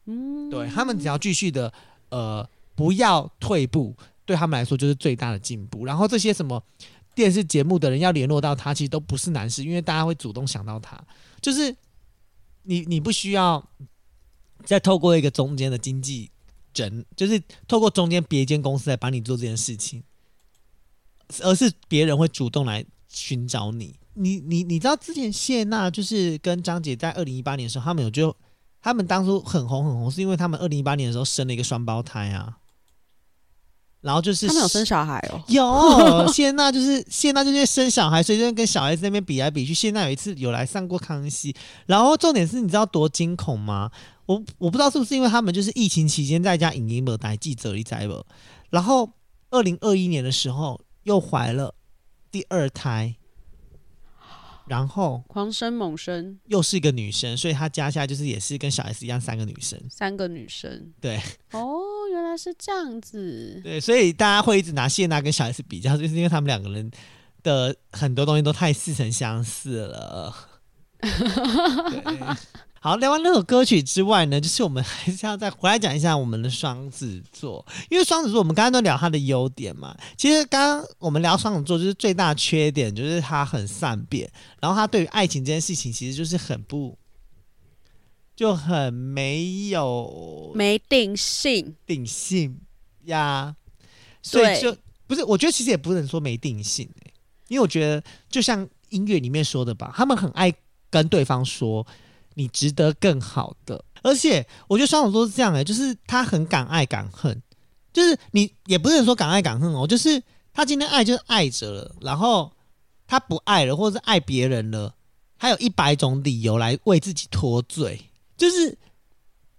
S2: 嗯，
S1: 对他们只要继续的呃不要退步，对他们来说就是最大的进步。然后这些什么电视节目的人要联络到他，其实都不是难事，因为大家会主动想到他。就是你你不需要再透过一个中间的经纪。人就是透过中间别一间公司来帮你做这件事情，而是别人会主动来寻找你。你你你知道之前谢娜就是跟张杰在二零一八年的时候，他们有就他们当初很红很红，是因为他们二零一八年的时候生了一个双胞胎啊。然后就是
S2: 他们有生小孩哦，
S1: 有 谢娜就是谢娜就是生小孩，所以就跟小孩子那边比来比去。谢娜有一次有来上过康熙，然后重点是你知道多惊恐吗？我我不知道是不是因为他们就是疫情期间在家影音没待记者一在不，然后二零二一年的时候又怀了第二胎，然后
S2: 狂生猛生，
S1: 又是一个女生，所以她家下就是也是跟小 S 一样三个女生，
S2: 三个女生，
S1: 对，
S2: 哦。他是这样子，
S1: 对，所以大家会一直拿谢娜跟小 S 比较，就是因为他们两个人的很多东西都太似曾相似了。好，聊完那首歌曲之外呢，就是我们还是要再回来讲一下我们的双子座，因为双子座我们刚刚都聊他的优点嘛，其实刚刚我们聊双子座就是最大缺点就是他很善变，然后他对于爱情这件事情其实就是很不。就很没有
S2: 没定性，
S1: 定性呀，所以就不是，我觉得其实也不能说没定性，欸，因为我觉得就像音乐里面说的吧，他们很爱跟对方说你值得更好的，而且我觉得双子座是这样的，欸，就是他很敢爱敢恨，就是你也不是说敢爱敢恨哦，就是他今天爱就是爱着了，然后他不爱了，或者是爱别人了，他有一百种理由来为自己脱罪。就是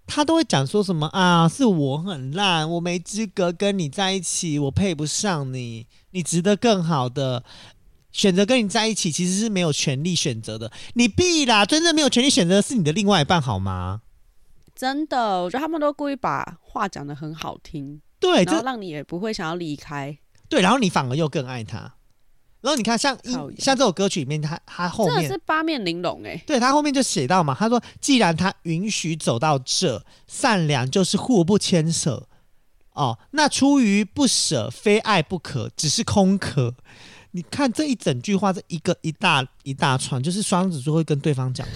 S1: 他都会讲说什么啊，是我很烂，我没资格跟你在一起，我配不上你，你值得更好的。选择跟你在一起其实是没有权利选择的，你必啦，真正没有权利选择的是你的另外一半，好吗？
S2: 真的，我觉得他们都故意把话讲得很好听，
S1: 对，
S2: 然后让你也不会想要离开，
S1: 对，然后你反而又更爱他。然后你看像，一像这首歌曲里面，他他后面
S2: 是八面玲珑哎，
S1: 对他后面就写到嘛，他说既然他允许走到这，善良就是互不牵扯哦，那出于不舍，非爱不可，只是空壳。你看这一整句话，这一个一大一大串，就是双子座会跟对方讲的。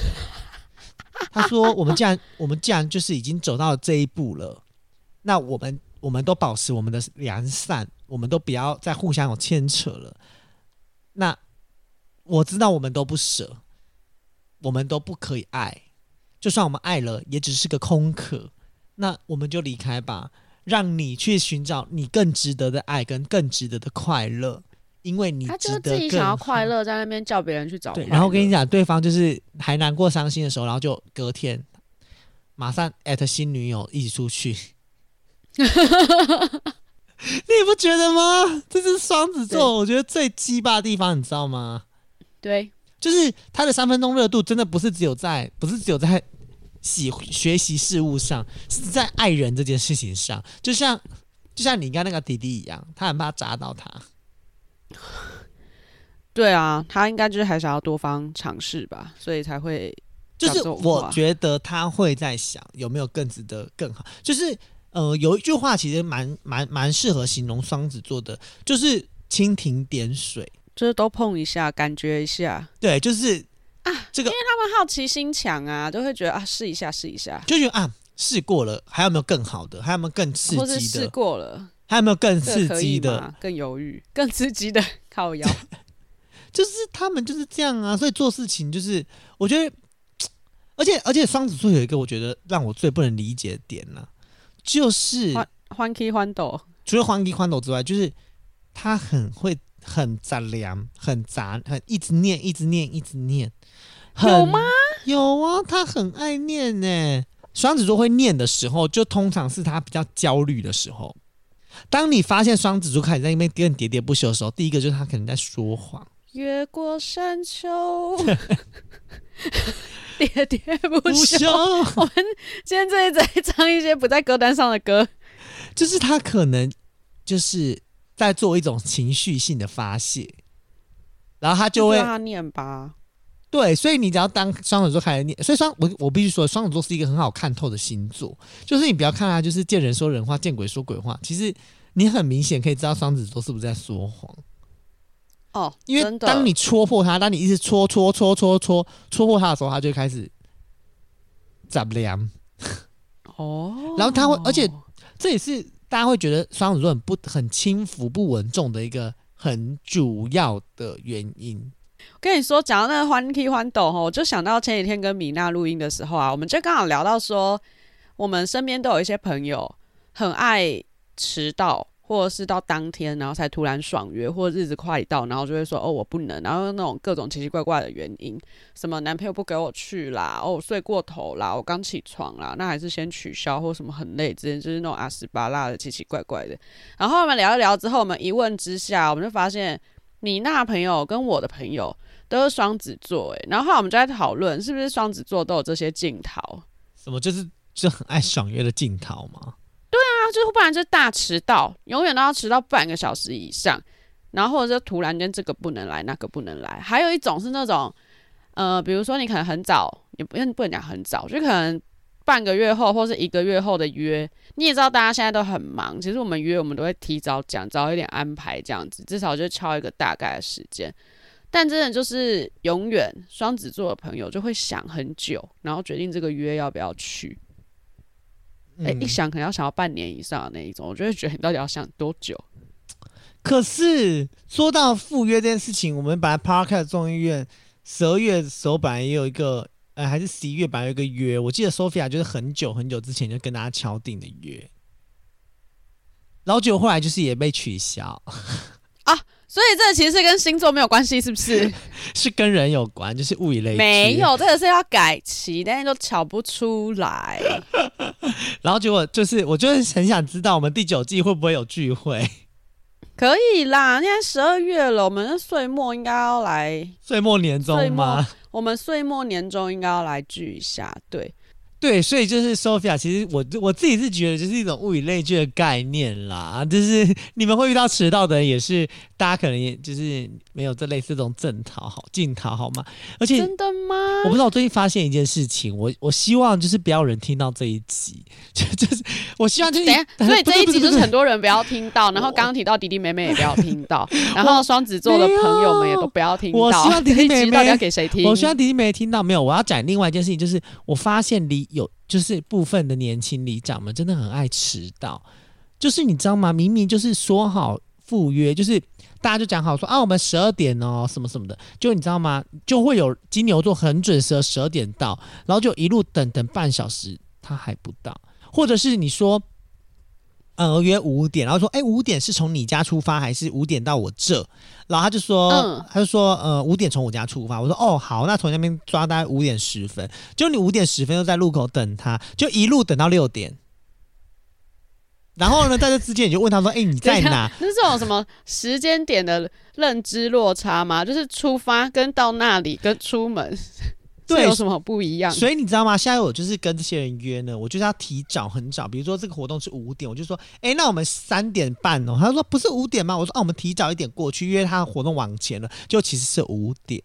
S1: 他说：“我们既然 我们既然就是已经走到这一步了，那我们我们都保持我们的良善，我们都不要再互相有牵扯了。”那我知道我们都不舍，我们都不可以爱，就算我们爱了，也只是个空壳。那我们就离开吧，让你去寻找你更值得的爱跟更值得的快乐，因为你。他就自己
S2: 想要快乐，在那边叫别人去找。
S1: 对，然后我跟你讲，对方就是还难过伤心的时候，然后就隔天马上艾特新女友一起出去。你不觉得吗？这是双子座，我觉得最鸡巴的地方，你知道吗？
S2: 对，
S1: 就是他的三分钟热度，真的不是只有在，不是只有在喜学习事物上，是在爱人这件事情上。就像，就像你跟那个弟弟一样，他很怕砸到他。
S2: 对啊，他应该就是还想要多方尝试吧，所以才会。
S1: 就是我觉得他会在想有没有更值得更好，就是。呃，有一句话其实蛮蛮蛮适合形容双子座的，就是蜻蜓点水，
S2: 就是都碰一下，感觉一下。
S1: 对，就是啊，这个，
S2: 因为他们好奇心强啊，都会觉得啊，试一下，试一下，
S1: 就觉得啊，试过了，还有没有更好的？还有没有更刺激的？或者
S2: 试过了，
S1: 还有没有更刺激的？
S2: 更犹豫，更刺激的靠腰，
S1: 就是他们就是这样啊。所以做事情就是，我觉得，而且而且双子座有一个我觉得让我最不能理解的点呢、啊。就是欢
S2: 欢喜欢斗，
S1: 除了欢喜欢斗之外，就是他很会很杂粮，很杂，很一直念，一直念，一直念。
S2: 有吗？
S1: 有啊，他很爱念呢。双子座会念的时候，就通常是他比较焦虑的时候。当你发现双子座开始在那边跟喋喋不休的时候，第一个就是他可能在说谎。
S2: 越过山丘，喋喋不休。我们今天这一直在唱一些不在歌单上的歌，
S1: 就是他可能就是在做一种情绪性的发泄，然后他就会
S2: 让他念吧。
S1: 对，所以你只要当双子座开始念，所以双我我必须说，双子座是一个很好看透的星座。就是你不要看他，就是见人说人话，见鬼说鬼话。其实你很明显可以知道双子座是不是在说谎。
S2: 哦，
S1: 因为当你戳破他，当你一直戳戳戳戳戳戳破他的时候，他就开始杂粮。
S2: 哦，
S1: 然后他会，而且这也是大家会觉得双子座很不很轻浮不稳重的一个很主要的原因。
S2: 跟你说，讲到那个欢 K 欢斗哈，我就想到前几天跟米娜录音的时候啊，我们就刚好聊到说，我们身边都有一些朋友很爱迟到，或者是到当天然后才突然爽约，或者日子快到，然后就会说哦我不能，然后那种各种奇奇怪怪的原因，什么男朋友不给我去啦，哦我睡过头啦，我刚起床啦，那还是先取消，或什么很累之类，就是那种阿斯巴拉的奇奇怪怪的。然后我们聊一聊之后，我们一问之下，我们就发现米娜朋友跟我的朋友。都是双子座哎，然后后来我们就在讨论，是不是双子座都有这些镜头？
S1: 什么就是就很爱爽约的镜头吗？
S2: 对啊，就不然就大迟到，永远都要迟到半个小时以上，然后或者就突然间这个不能来，那个不能来。还有一种是那种，呃，比如说你可能很早，也不不能讲很早，就可能半个月后或是一个月后的约，你也知道大家现在都很忙，其实我们约我们都会提早讲，早一点安排这样子，至少就敲一个大概的时间。但真的就是永远双子座的朋友就会想很久，然后决定这个约要不要去。哎、嗯欸，一想可能要想要半年以上的那一种，我就会觉得你到底要想多久？
S1: 可是说到赴约这件事情，我们本来 Park at 众议院十二月的时候本来也有一个，呃，还是十一月本来有一个约，我记得 Sophia 就是很久很久之前就跟大家敲定的约，然后结果后来就是也被取消。
S2: 所以这其实是跟星座没有关系，是不是？
S1: 是跟人有关，就是物以类聚。
S2: 没有，这个是要改期，但是都瞧不出来。
S1: 然后结果就是，我就是很想知道，我们第九季会不会有聚会？
S2: 可以啦，现在十二月了，我们岁末应该要来
S1: 岁末年终吗？
S2: 我们岁末年终应该要来聚一下，对。
S1: 对，所以就是 Sophia，其实我我自己是觉得，就是一种物以类聚的概念啦。就是你们会遇到迟到的人，也是大家可能也就是没有这类似这种正讨好镜讨好吗？而且
S2: 真的吗？
S1: 我不知道，我最近发现一件事情，我我希望就是不要有人听到这一集，就就是我希望就是等下，
S2: 所以这一集就是很多人不要听到，然后刚刚提到弟弟妹妹也不要听到，然后双子座的朋友们也都不要听到。
S1: 我希望弟弟 妹妹
S2: 到底要给谁听？
S1: 我希望弟弟妹妹听到没有？我要讲另外一件事情，就是我发现离。有就是部分的年轻里长们真的很爱迟到，就是你知道吗？明明就是说好赴约，就是大家就讲好说啊，我们十二点哦，什么什么的，就你知道吗？就会有金牛座很准时的十二点到，然后就一路等等半小时，他还不到，或者是你说。呃，约五点，然后说，哎，五点是从你家出发还是五点到我这？然后他就说，嗯、他就说，呃，五点从我家出发。我说，哦，好，那从那边抓大概五点十分，就你五点十分又在路口等他，就一路等到六点。然后呢，在这之间你就问他说，哎，你在哪？
S2: 那是这种什么时间点的认知落差吗？就是出发跟到那里跟出门。对，有什么不一样？
S1: 所以你知道吗？现在我就是跟这些人约呢，我就是要提早很早。比如说这个活动是五点，我就说，哎、欸，那我们三点半哦。他说不是五点吗？我说哦、啊，我们提早一点过去，因为他的活动往前了，就其实是五点。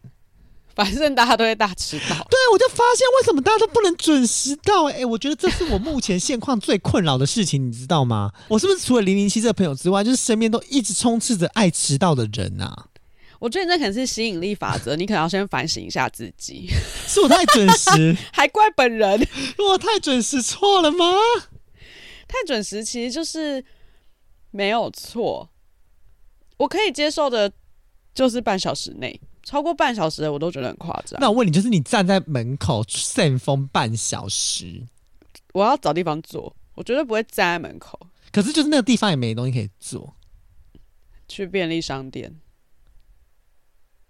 S2: 反正大家都会大迟到。
S1: 对，我就发现为什么大家都不能准时到？哎、欸，我觉得这是我目前现况最困扰的事情，你知道吗？我是不是除了零零七这个朋友之外，就是身边都一直充斥着爱迟到的人啊？
S2: 我觉得那可能是吸引力法则，你可能要先反省一下自己。
S1: 是我太准时，
S2: 还怪本人？
S1: 我太准时错了吗？
S2: 太准时其实就是没有错，我可以接受的，就是半小时内，超过半小时的我都觉得很夸张。
S1: 那我问你，就是你站在门口扇风半小时，
S2: 我要找地方坐，我绝对不会站在门口。
S1: 可是就是那个地方也没东西可以坐，
S2: 去便利商店。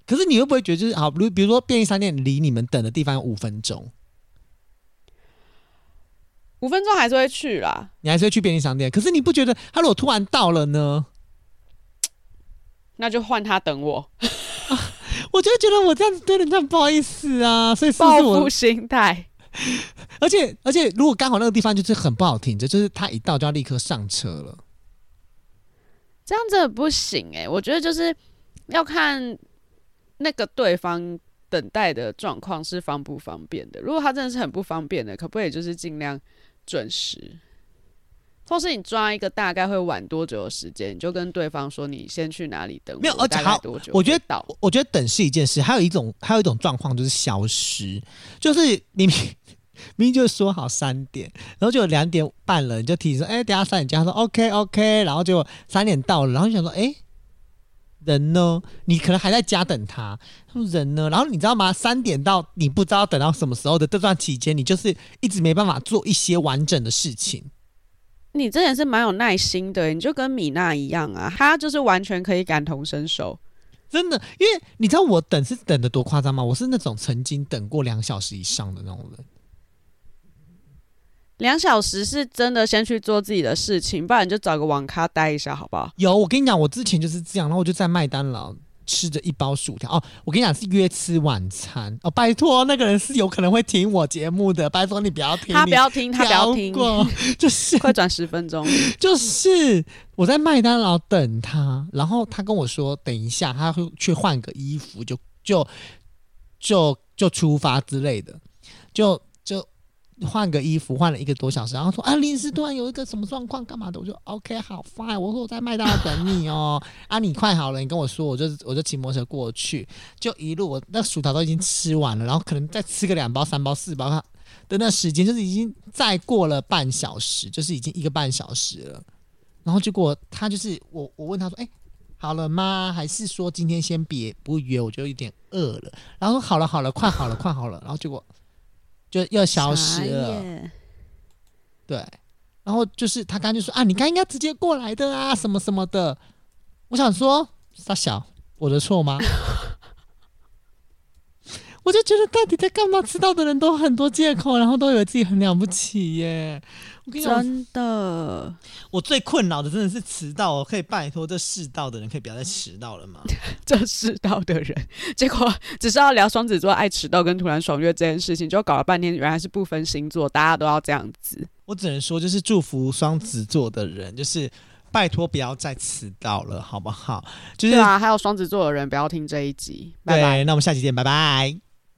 S1: 可是你会不会觉得就是好，比如比如说便利商店离你们等的地方有五分钟，
S2: 五分钟还是会去啦，
S1: 你还是会去便利商店。可是你不觉得他如果突然到了呢？
S2: 那就换他等我。
S1: 啊，我就觉得我这样子对人家不好意思啊，所以是
S2: 报复心态。
S1: 而且而且，如果刚好那个地方就是很不好停着，就是他一到就要立刻上车了，
S2: 这样真的不行哎、欸。我觉得就是要看那个对方等待的状况是方不方便的。如果他真的是很不方便的，可不可以就是尽量准时？或是你抓一个大概会晚多久的时间，你就跟对方说你先去哪里等我，
S1: 没有，而且
S2: 好？
S1: 我觉得
S2: 到，
S1: 我觉得等是一件事，还有一种还有一种状况就是消失，就是你 明明就说好三点，然后就两点半了，你就提醒说，哎、欸，等下三点就他说 OK OK，然后就三点到了，然后你想说，哎、欸，人呢？你可能还在家等他，他说人呢？然后你知道吗？三点到你不知道等到什么时候的这段期间，你就是一直没办法做一些完整的事情。
S2: 你真的是蛮有耐心的，你就跟米娜一样啊，她就是完全可以感同身受，
S1: 真的。因为你知道我等是等的多夸张吗？我是那种曾经等过两小时以上的那种人。
S2: 两小时是真的先去做自己的事情，不然你就找个网咖待一下，好不好？
S1: 有，我跟你讲，我之前就是这样，然后我就在麦当劳。吃着一包薯条哦，我跟你讲是约吃晚餐哦，拜托那个人是有可能会听我节目的，拜托你不要听，
S2: 他不要听，他不要听，
S1: 就是
S2: 快转十分钟，
S1: 就是我在麦当劳等他，然后他跟我说等一下他会去换个衣服，就就就就出发之类的，就就。换个衣服，换了一个多小时，然后说啊，临时突然有一个什么状况，干嘛的？我就 OK，好，fine。我说我在麦当劳等你哦，啊，你快好了，你跟我说，我就我就骑摩托车过去，就一路我那薯条都已经吃完了，然后可能再吃个两包、三包、四包，的那时间就是已经再过了半小时，就是已经一个半小时了。然后结果他就是我，我问他说，哎，好了吗？还是说今天先别不约？我就有点饿了。然后说好了，好了，快好了，快好了。然后结果。就又消失了，对，然后就是他刚刚就说啊，你刚应该直接过来的啊，什么什么的。我想说，傻小，我的错吗？我就觉得到底在干嘛？迟到的人都很多借口，然后都以为自己很了不起耶。
S2: 真的，
S1: 我最困扰的真的是迟到。我可以拜托这世道的人，可以不要再迟到了吗？
S2: 这世道的人，结果只是要聊双子座爱迟到跟突然爽约这件事情，就搞了半天，原来是不分星座，大家都要这样子。
S1: 我只能说，就是祝福双子座的人，就是拜托不要再迟到了，好不好？就是
S2: 对啊，还有双子座的人不要听这一集。拜拜。
S1: 对，那我们下期见，拜拜。